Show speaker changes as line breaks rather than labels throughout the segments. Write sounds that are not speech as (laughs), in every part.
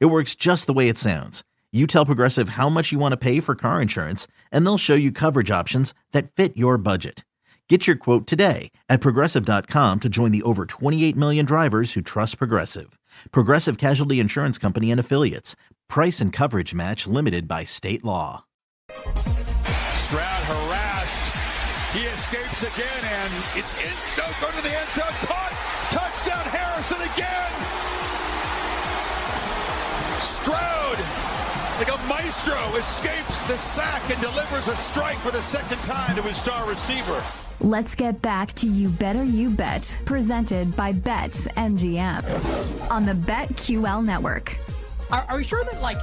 It works just the way it sounds. You tell Progressive how much you want to pay for car insurance, and they'll show you coverage options that fit your budget. Get your quote today at progressive.com to join the over 28 million drivers who trust Progressive. Progressive Casualty Insurance Company and Affiliates. Price and coverage match limited by state law.
Stroud harassed. He escapes again, and it's in. No, go to the end zone. Touchdown, Harrison again. Stroud, like a maestro, escapes the sack and delivers a strike for the second time to his star receiver.
Let's get back to You Better You Bet, presented by Bet MGM on the BetQL network.
Are, are we sure that like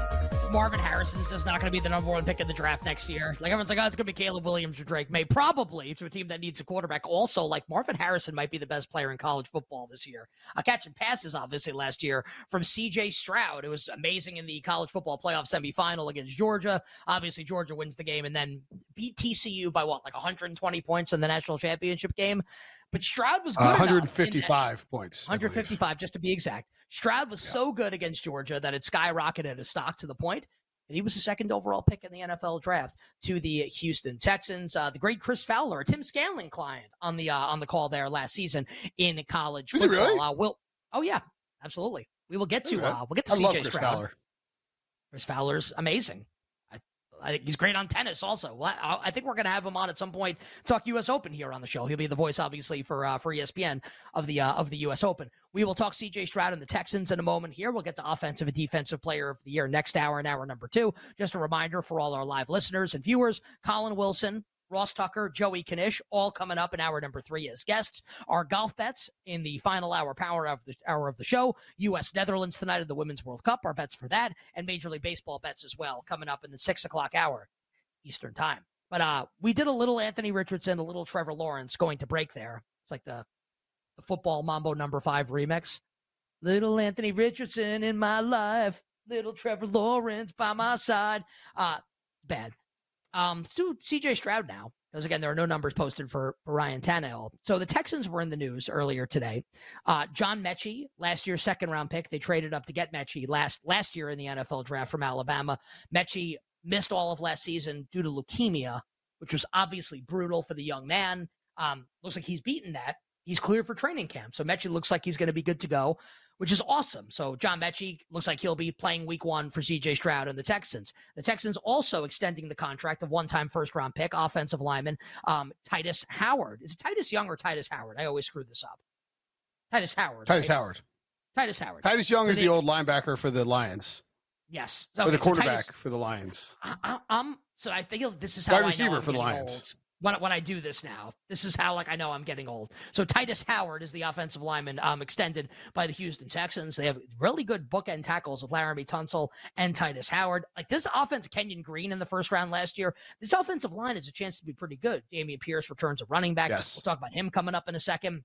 Marvin Harrison's just not going to be the number one pick in the draft next year. Like everyone's like, oh, it's going to be Caleb Williams or Drake Maye. Probably to a team that needs a quarterback. Also, like Marvin Harrison might be the best player in college football this year. A catching passes, obviously, last year from C.J. Stroud. It was amazing in the college football playoff semifinal against Georgia. Obviously, Georgia wins the game and then beat TCU by what, like 120 points in the national championship game. But Stroud was good
155 points.
155, just to be exact. Stroud was yeah. so good against Georgia that it skyrocketed his stock to the point that he was the second overall pick in the NFL draft to the Houston Texans. Uh, the great Chris Fowler, a Tim Scanlon client on the uh, on the call there last season in college
Is
football.
Really?
Uh, will oh yeah, absolutely. We will get to uh, we'll get to
I
CJ
Chris
Stroud.
Fowler.
Chris Fowler's amazing. I think he's great on tennis also. Well, I think we're going to have him on at some point talk U.S. Open here on the show. He'll be the voice, obviously, for uh, for ESPN of the uh, of the U.S. Open. We will talk C.J. Stroud and the Texans in a moment. Here, we'll get to offensive and defensive player of the year next hour and hour number two. Just a reminder for all our live listeners and viewers: Colin Wilson Ross Tucker, Joey Kanish, all coming up in hour number three as guests. Our golf bets in the final hour power of the hour of the show. U.S. Netherlands tonight at the Women's World Cup. Our bets for that, and Major League Baseball bets as well coming up in the six o'clock hour Eastern time. But uh, we did a little Anthony Richardson, a little Trevor Lawrence going to break there. It's like the the football Mambo number five remix. Little Anthony Richardson in my life, little Trevor Lawrence by my side. Uh, bad. Um, let's CJ Stroud now, because again, there are no numbers posted for, for Ryan Tannehill. So the Texans were in the news earlier today. Uh, John Metchie, last year's second round pick, they traded up to get Metchie last last year in the NFL draft from Alabama. Metchie missed all of last season due to leukemia, which was obviously brutal for the young man. Um, looks like he's beaten that. He's clear for training camp. So Metchie looks like he's going to be good to go which is awesome. So John Metchie looks like he'll be playing week one for CJ Stroud and the Texans. The Texans also extending the contract of one time first round pick, offensive lineman um, Tytus Howard. Is it Titus Young or Tytus Howard? I always screw this up. Tytus Howard.
Titus
right?
Howard.
Tytus Howard.
Titus Young is the old linebacker for the Lions.
Yes.
Okay, or the quarterback
so Titus,
for the Lions.
I, am so I think this is how
Wide
I
receiver for
the
Lions.
Old when, when I do this now. This is how like I know I'm getting old. So Tytus Howard is the offensive lineman um, extended by the Houston Texans. They have really good bookend tackles with Laremy Tunsil and Tytus Howard. Like this offense, Kenyon Green in the first round last year. This offensive line has a chance to be pretty good. Dameon Pierce returns a running back.
Yes.
We'll talk about him coming up in a second.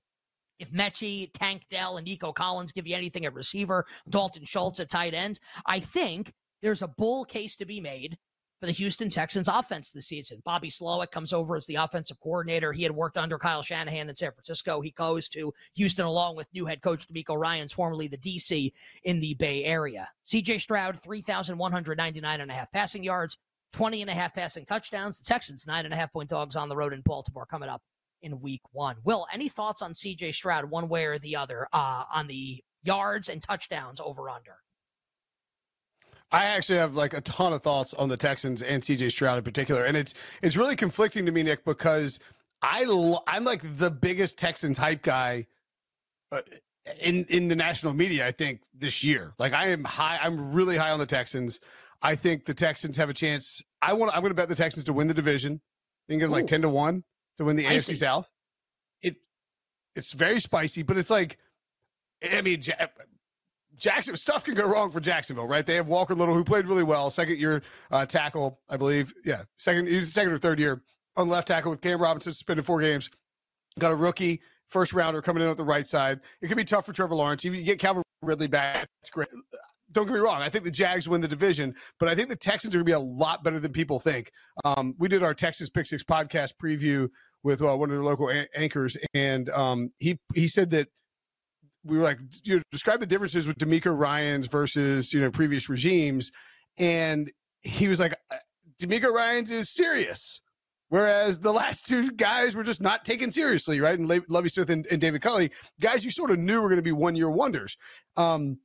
If Metchie, Tank Dell, and Nico Collins give you anything at receiver, Dalton Schultz at tight end, I think there's a bull case to be made for the Houston Texans offense this season. Bobby Slowik comes over as the offensive coordinator. He had worked under Kyle Shanahan in San Francisco. He goes to Houston along with new head coach DeMeco Ryans, formerly the DC in the Bay Area. CJ Stroud, 3,199 and a half passing yards, 20 and a half passing touchdowns. The Texans, nine and a half point dogs on the road in Baltimore coming up in week one. Will, any thoughts on CJ Stroud, one way or the other, uh, on the yards and touchdowns over under?
I actually have like a ton of thoughts on the Texans and CJ Stroud in particular, and it's it's really conflicting to me, Nick, because I I'm like the biggest Texans hype guy uh, in in the national media. I think this year, like I am high, I'm really high on the Texans. I think the Texans have a chance. I want. I'm going to bet the Texans to win the division. I think like ten to one to win the AFC South. It it's very spicy, but it's like, I mean, Jackson stuff can go wrong for Jacksonville, right? They have Walker Little, who played really well, second year uh, tackle, I believe. Yeah, second, second or third year on left tackle with Cam Robinson suspended four games. Got a rookie first rounder coming in at the right side. It could be tough for Trevor Lawrence. If you get Calvin Ridley back, that's great. Don't get me wrong. I think the Jags win the division, but I think the Texans are going to be a lot better than people think. Um, we did our Texas Pick Six podcast preview with uh, one of their local a- anchors, and um, he he said that we were like, you know, describe the differences with DeMeco Ryans versus you know previous regimes, and he was like, uh, DeMeco Ryans is serious. Whereas the last two guys were just not taken seriously, right? And Le- Lovie Smith and, and, David Culley, guys you sort of knew were going to be one year wonders. Um,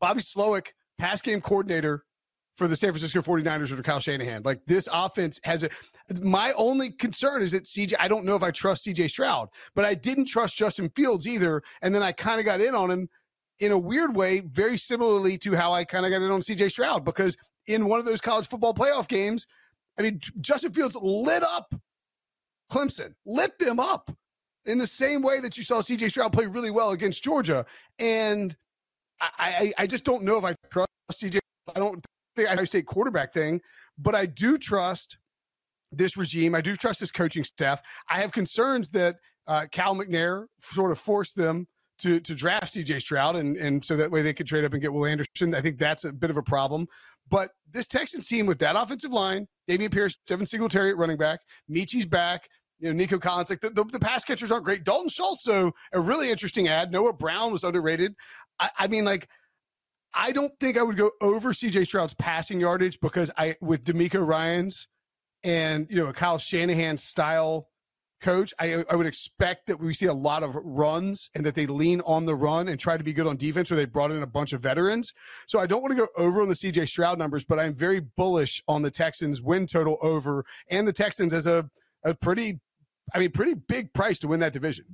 Bobby Slowik, pass game coordinator for the San Francisco 49ers under Kyle Shanahan. Like this offense has a my only concern is that CJ I don't know if I trust CJ Stroud, but I didn't trust Justin Fields either. And then I kind of got in on him in a weird way, very similarly to how I kind of got in on CJ Stroud, because in one of those college football playoff games, I mean, Justin Fields lit up Clemson, lit them up in the same way that you saw CJ Stroud play really well against Georgia. And I, I, I just don't know if I trust CJ. I don't think I State quarterback thing, but I do trust this regime. I do trust this coaching staff. I have concerns that uh, Cal McNair sort of forced them to to draft CJ Stroud, and and so that way they could trade up and get Will Anderson. I think that's a bit of a problem. But this Texans team with that offensive line, Dameon Pierce, Devin Singletary at running back, Metchie's back, you know, Nico Collins, like the, the, the, pass catchers aren't great. Dalton Schultz, so a really interesting ad. Noah Brown was underrated. I, I mean, like, I don't think I would go over CJ Stroud's passing yardage because I, with DeMeco Ryans and, you know, a Kyle Shanahan style coach, I, I would expect that we see a lot of runs and that they lean on the run and try to be good on defense where they brought in a bunch of veterans. So I don't want to go over on the CJ Stroud numbers, but I'm very bullish on the Texans win total over and the Texans as a, a pretty, I mean, pretty big price to win that division.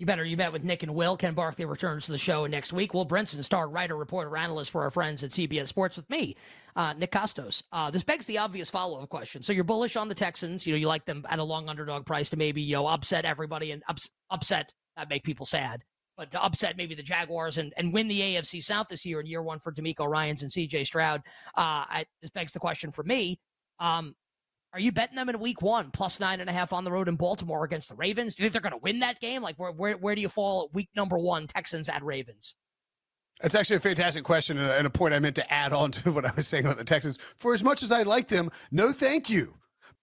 You better. You bet with Nick and Will. Ken Barkley returns to the show next week. Will Brinson, star writer, reporter, analyst for our friends at CBS Sports with me, uh, Nick Kostos. Uh, this begs the obvious follow up question. So you're bullish on the Texans. You know, you like them at a long underdog price to maybe, you know, upset everybody and ups- upset, that make people sad, but to upset maybe the Jaguars and, and win the AFC South this year in year one for DeMeco Ryans and CJ Stroud. Uh, I, this begs the question for me. Um, are you betting them in week one, plus nine and a half on the road in Baltimore against the Ravens? Do you think they're going to win that game? Like, where, where, where do you fall at week number one, Texans at Ravens?
That's actually a fantastic question and a point I meant to add on to (laughs) what I was saying about the Texans. For as much as I like them, no thank you.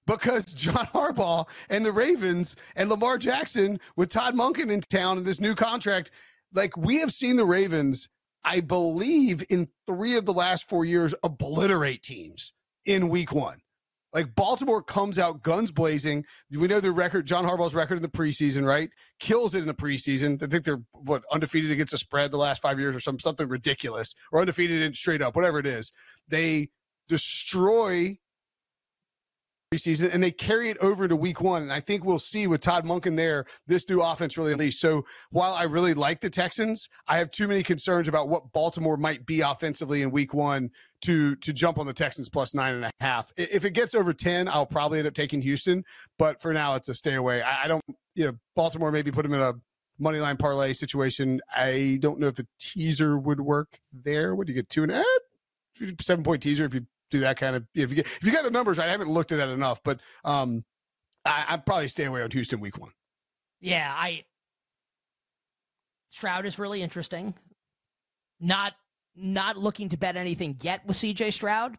Because John Harbaugh and the Ravens and Lamar Jackson with Todd Monken in town and this new contract, like we have seen the Ravens, I believe, in three of the last four years, obliterate teams in week one. Like Baltimore comes out guns blazing. We know the record, John Harbaugh's record in the preseason, right? Kills it in the preseason. I think they're what undefeated against a spread the last five years or some something ridiculous, or undefeated in straight up, whatever it is. They destroy preseason and they carry it over to week one. And I think we'll see with Todd Monken there, this new offense really unleashed. So while I really like the Texans, I have too many concerns about what Baltimore might be offensively in week one to to jump on the Texans plus nine and a half. If it gets over 10, I'll probably end up taking Houston. But for now, it's a stay away. I, I don't, you know, Baltimore maybe put them in a money line parlay situation. I don't know if the teaser would work there. Would you get two and a half? Seven point teaser if you do that kind of if you get if you got the numbers I haven't looked at that enough, but um, I, I'd probably stay away on Houston week one.
Yeah, I Stroud is really interesting. Not not looking to bet anything yet with CJ Stroud.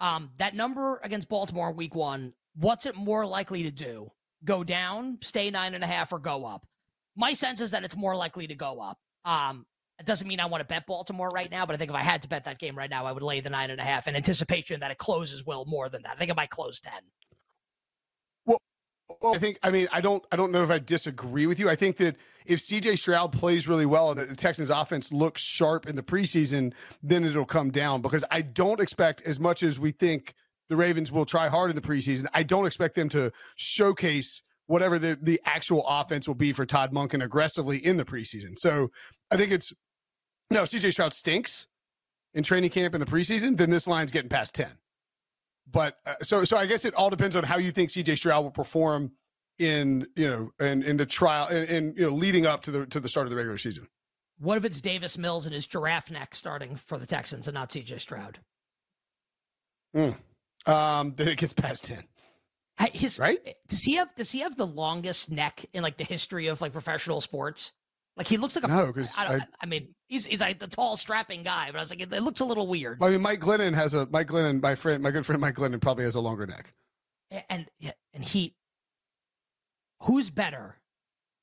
Um, that number against Baltimore week one, what's it more likely to do? Go down, stay nine and a half, or go up? My sense is that it's more likely to go up. Um, it doesn't mean I want to bet Baltimore right now, but I think if I had to bet that game right now, I would lay the nine and a half in anticipation that it closes well more than that. I think it might close ten.
Well, well, I think I mean I don't I don't know if I disagree with you. I think that if CJ Stroud plays really well and the Texans offense looks sharp in the preseason, then it'll come down because I don't expect as much as we think the Ravens will try hard in the preseason. I don't expect them to showcase whatever the, the actual offense will be for Todd Monken aggressively in the preseason. So I think it's no, CJ Stroud stinks in training camp in the preseason, then this line's getting past 10. But uh, so so I guess it all depends on how you think CJ Stroud will perform in, you know, in in the trial in, in you know leading up to the to the start of the regular season.
What if it's Davis Mills and his giraffe neck starting for the Texans and not CJ Stroud?
Mm. Um, then it gets past ten.
His right? Does he have does he have the longest neck in like the history of like professional sports? Like he looks like a
no, because I,
I, I, mean he's he's like the tall strapping guy, but I was like it, it, looks a little weird.
I mean Mike Glennon has a Mike Glennon, my friend, my good friend Mike Glennon probably has a longer neck.
And and, and he, who's better,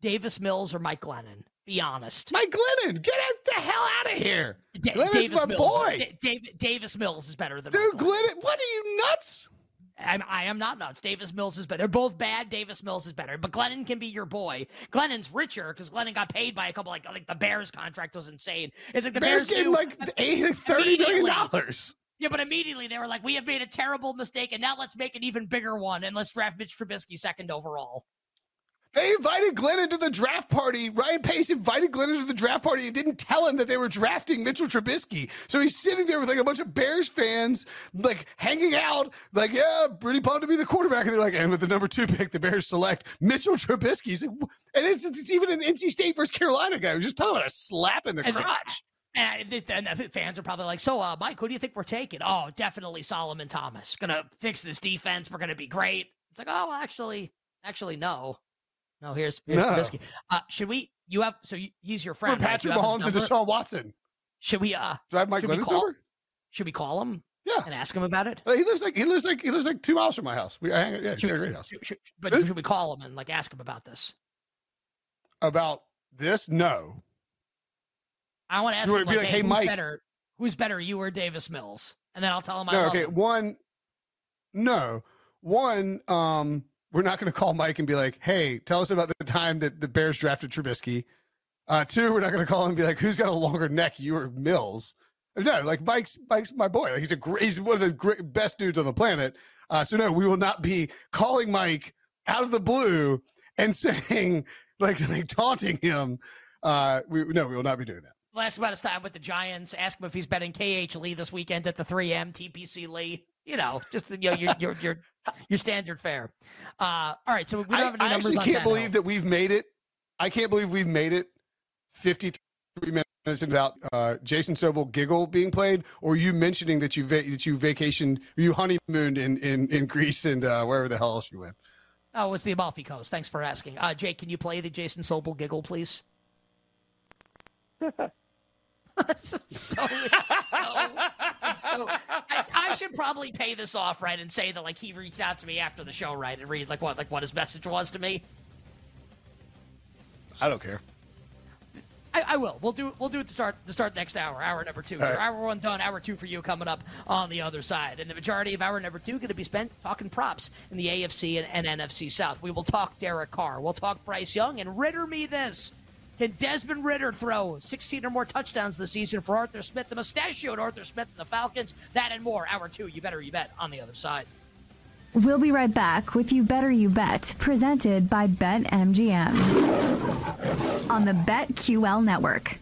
Davis Mills or Mike Glennon? Be honest.
Mike Glennon, get the hell out of here.
Da-
Glennon's
Davis
my
Mills,
boy.
Da- David, Davis Mills is better than
dude.
Mike. Glennon,
what are you nuts?
I'm, I am not nuts. Davis Mills is better. They're both bad. Davis Mills is better. But Glennon can be your boy. Glennon's richer because Glennon got paid by a couple like like the Bears contract was insane. It's like the
Bears,
Bears,
gave like eight, thirty million dollars.
Yeah, but immediately they were like, "We have made a terrible mistake, and now let's make an even bigger one, and let's draft Mitch Trubisky second overall."
They invited Glennon to the draft party. Ryan Pace invited Glennon to the draft party and didn't tell him that they were drafting Mitchell Trubisky. So he's sitting there with like a bunch of Bears fans, like hanging out, like, yeah, pretty pumped to be the quarterback. And they're like, and with the number two pick, the Bears select Mitchell Trubisky. He's like, and it's, it's even an NC State versus Carolina guy. We're just talking about a slap in the
and
crotch.
And, and the fans are probably like, so, uh, Mike, who do you think we're taking? Oh, definitely Solomon Thomas. Gonna fix this defense. We're gonna be great. It's like, oh, actually, actually, no. No, here's, here's
No.
Trubisky. Uh, should we? You have so you, he's your
For
friend. right?
Patrick
You
Mahomes and? Deshaun Watson.
Should we? Uh,
Do I have Mike
Should we call-
number?
should we call him
Yeah.
and ask him about it?
He lives like he lives like he lives like two miles from my house. We I hang, yeah,
Should
great house.
should- should- but
Huh?
should we call him and like ask him about this?
About this, no.
I want to ask
You
him
wanna be
like,
like,
hey,
"Hey,
who's
Mike."
better? Who's better, you or Davis Mills? And then I'll tell him I
No,
love
okay.
him.
One, no. One, um, we're not going to call Mike and be like, "Hey, tell us about the time that the Bears drafted Trubisky." Uh, two, we're not going to call him and be like, "Who's got a longer neck, you or Mills?" No, like Mike's Mike's my boy. Like he's a great, he's one of the great, best dudes on the planet. Uh, so no, we will not be calling Mike out of the blue and (laughs) saying like like taunting him. Uh, we no, we will not be doing that.
We'll ask about his time with the Giants. Ask him if he's betting KH Lee this weekend at the 3M TPC Lee. You know, just you know, your your your your standard fare. Uh, all right, so we don't
I,
have any
I
numbers
actually can't
Tannehill.
believe that we've made it. I can't believe we've made it 53 minutes without uh, Jason Sobel giggle being played, or you mentioning that you va- that you vacationed, you honeymooned in in, in Greece and uh, wherever the hell else you went.
Oh, it's the Amalfi Coast. Thanks for asking. Uh, Jake, can you play the Jason Sobel giggle, please? (laughs) (laughs) it's so, so, it's so I, I should probably pay this off, right, and say that like he reached out to me after the show, right, and read like what like what his message was to me.
I don't care.
I, I will. We'll do. We'll do it to start to start next hour. Hour number two.
Right.
Hour one done. Hour two for you coming up on the other side. And the majority of hour number two going to be spent talking props in the AFC and, and NFC South. We will talk Derek Carr. We'll talk Bryce Young and Ridder me this. Can Desmond Ridder throw 16 or more touchdowns this season for Arthur Smith, the mustachioed Arthur Smith and the Falcons? That and more. Hour two. You better you bet on the other side.
We'll be right back with You Better You Bet, presented by BetMGM on the BetQL network.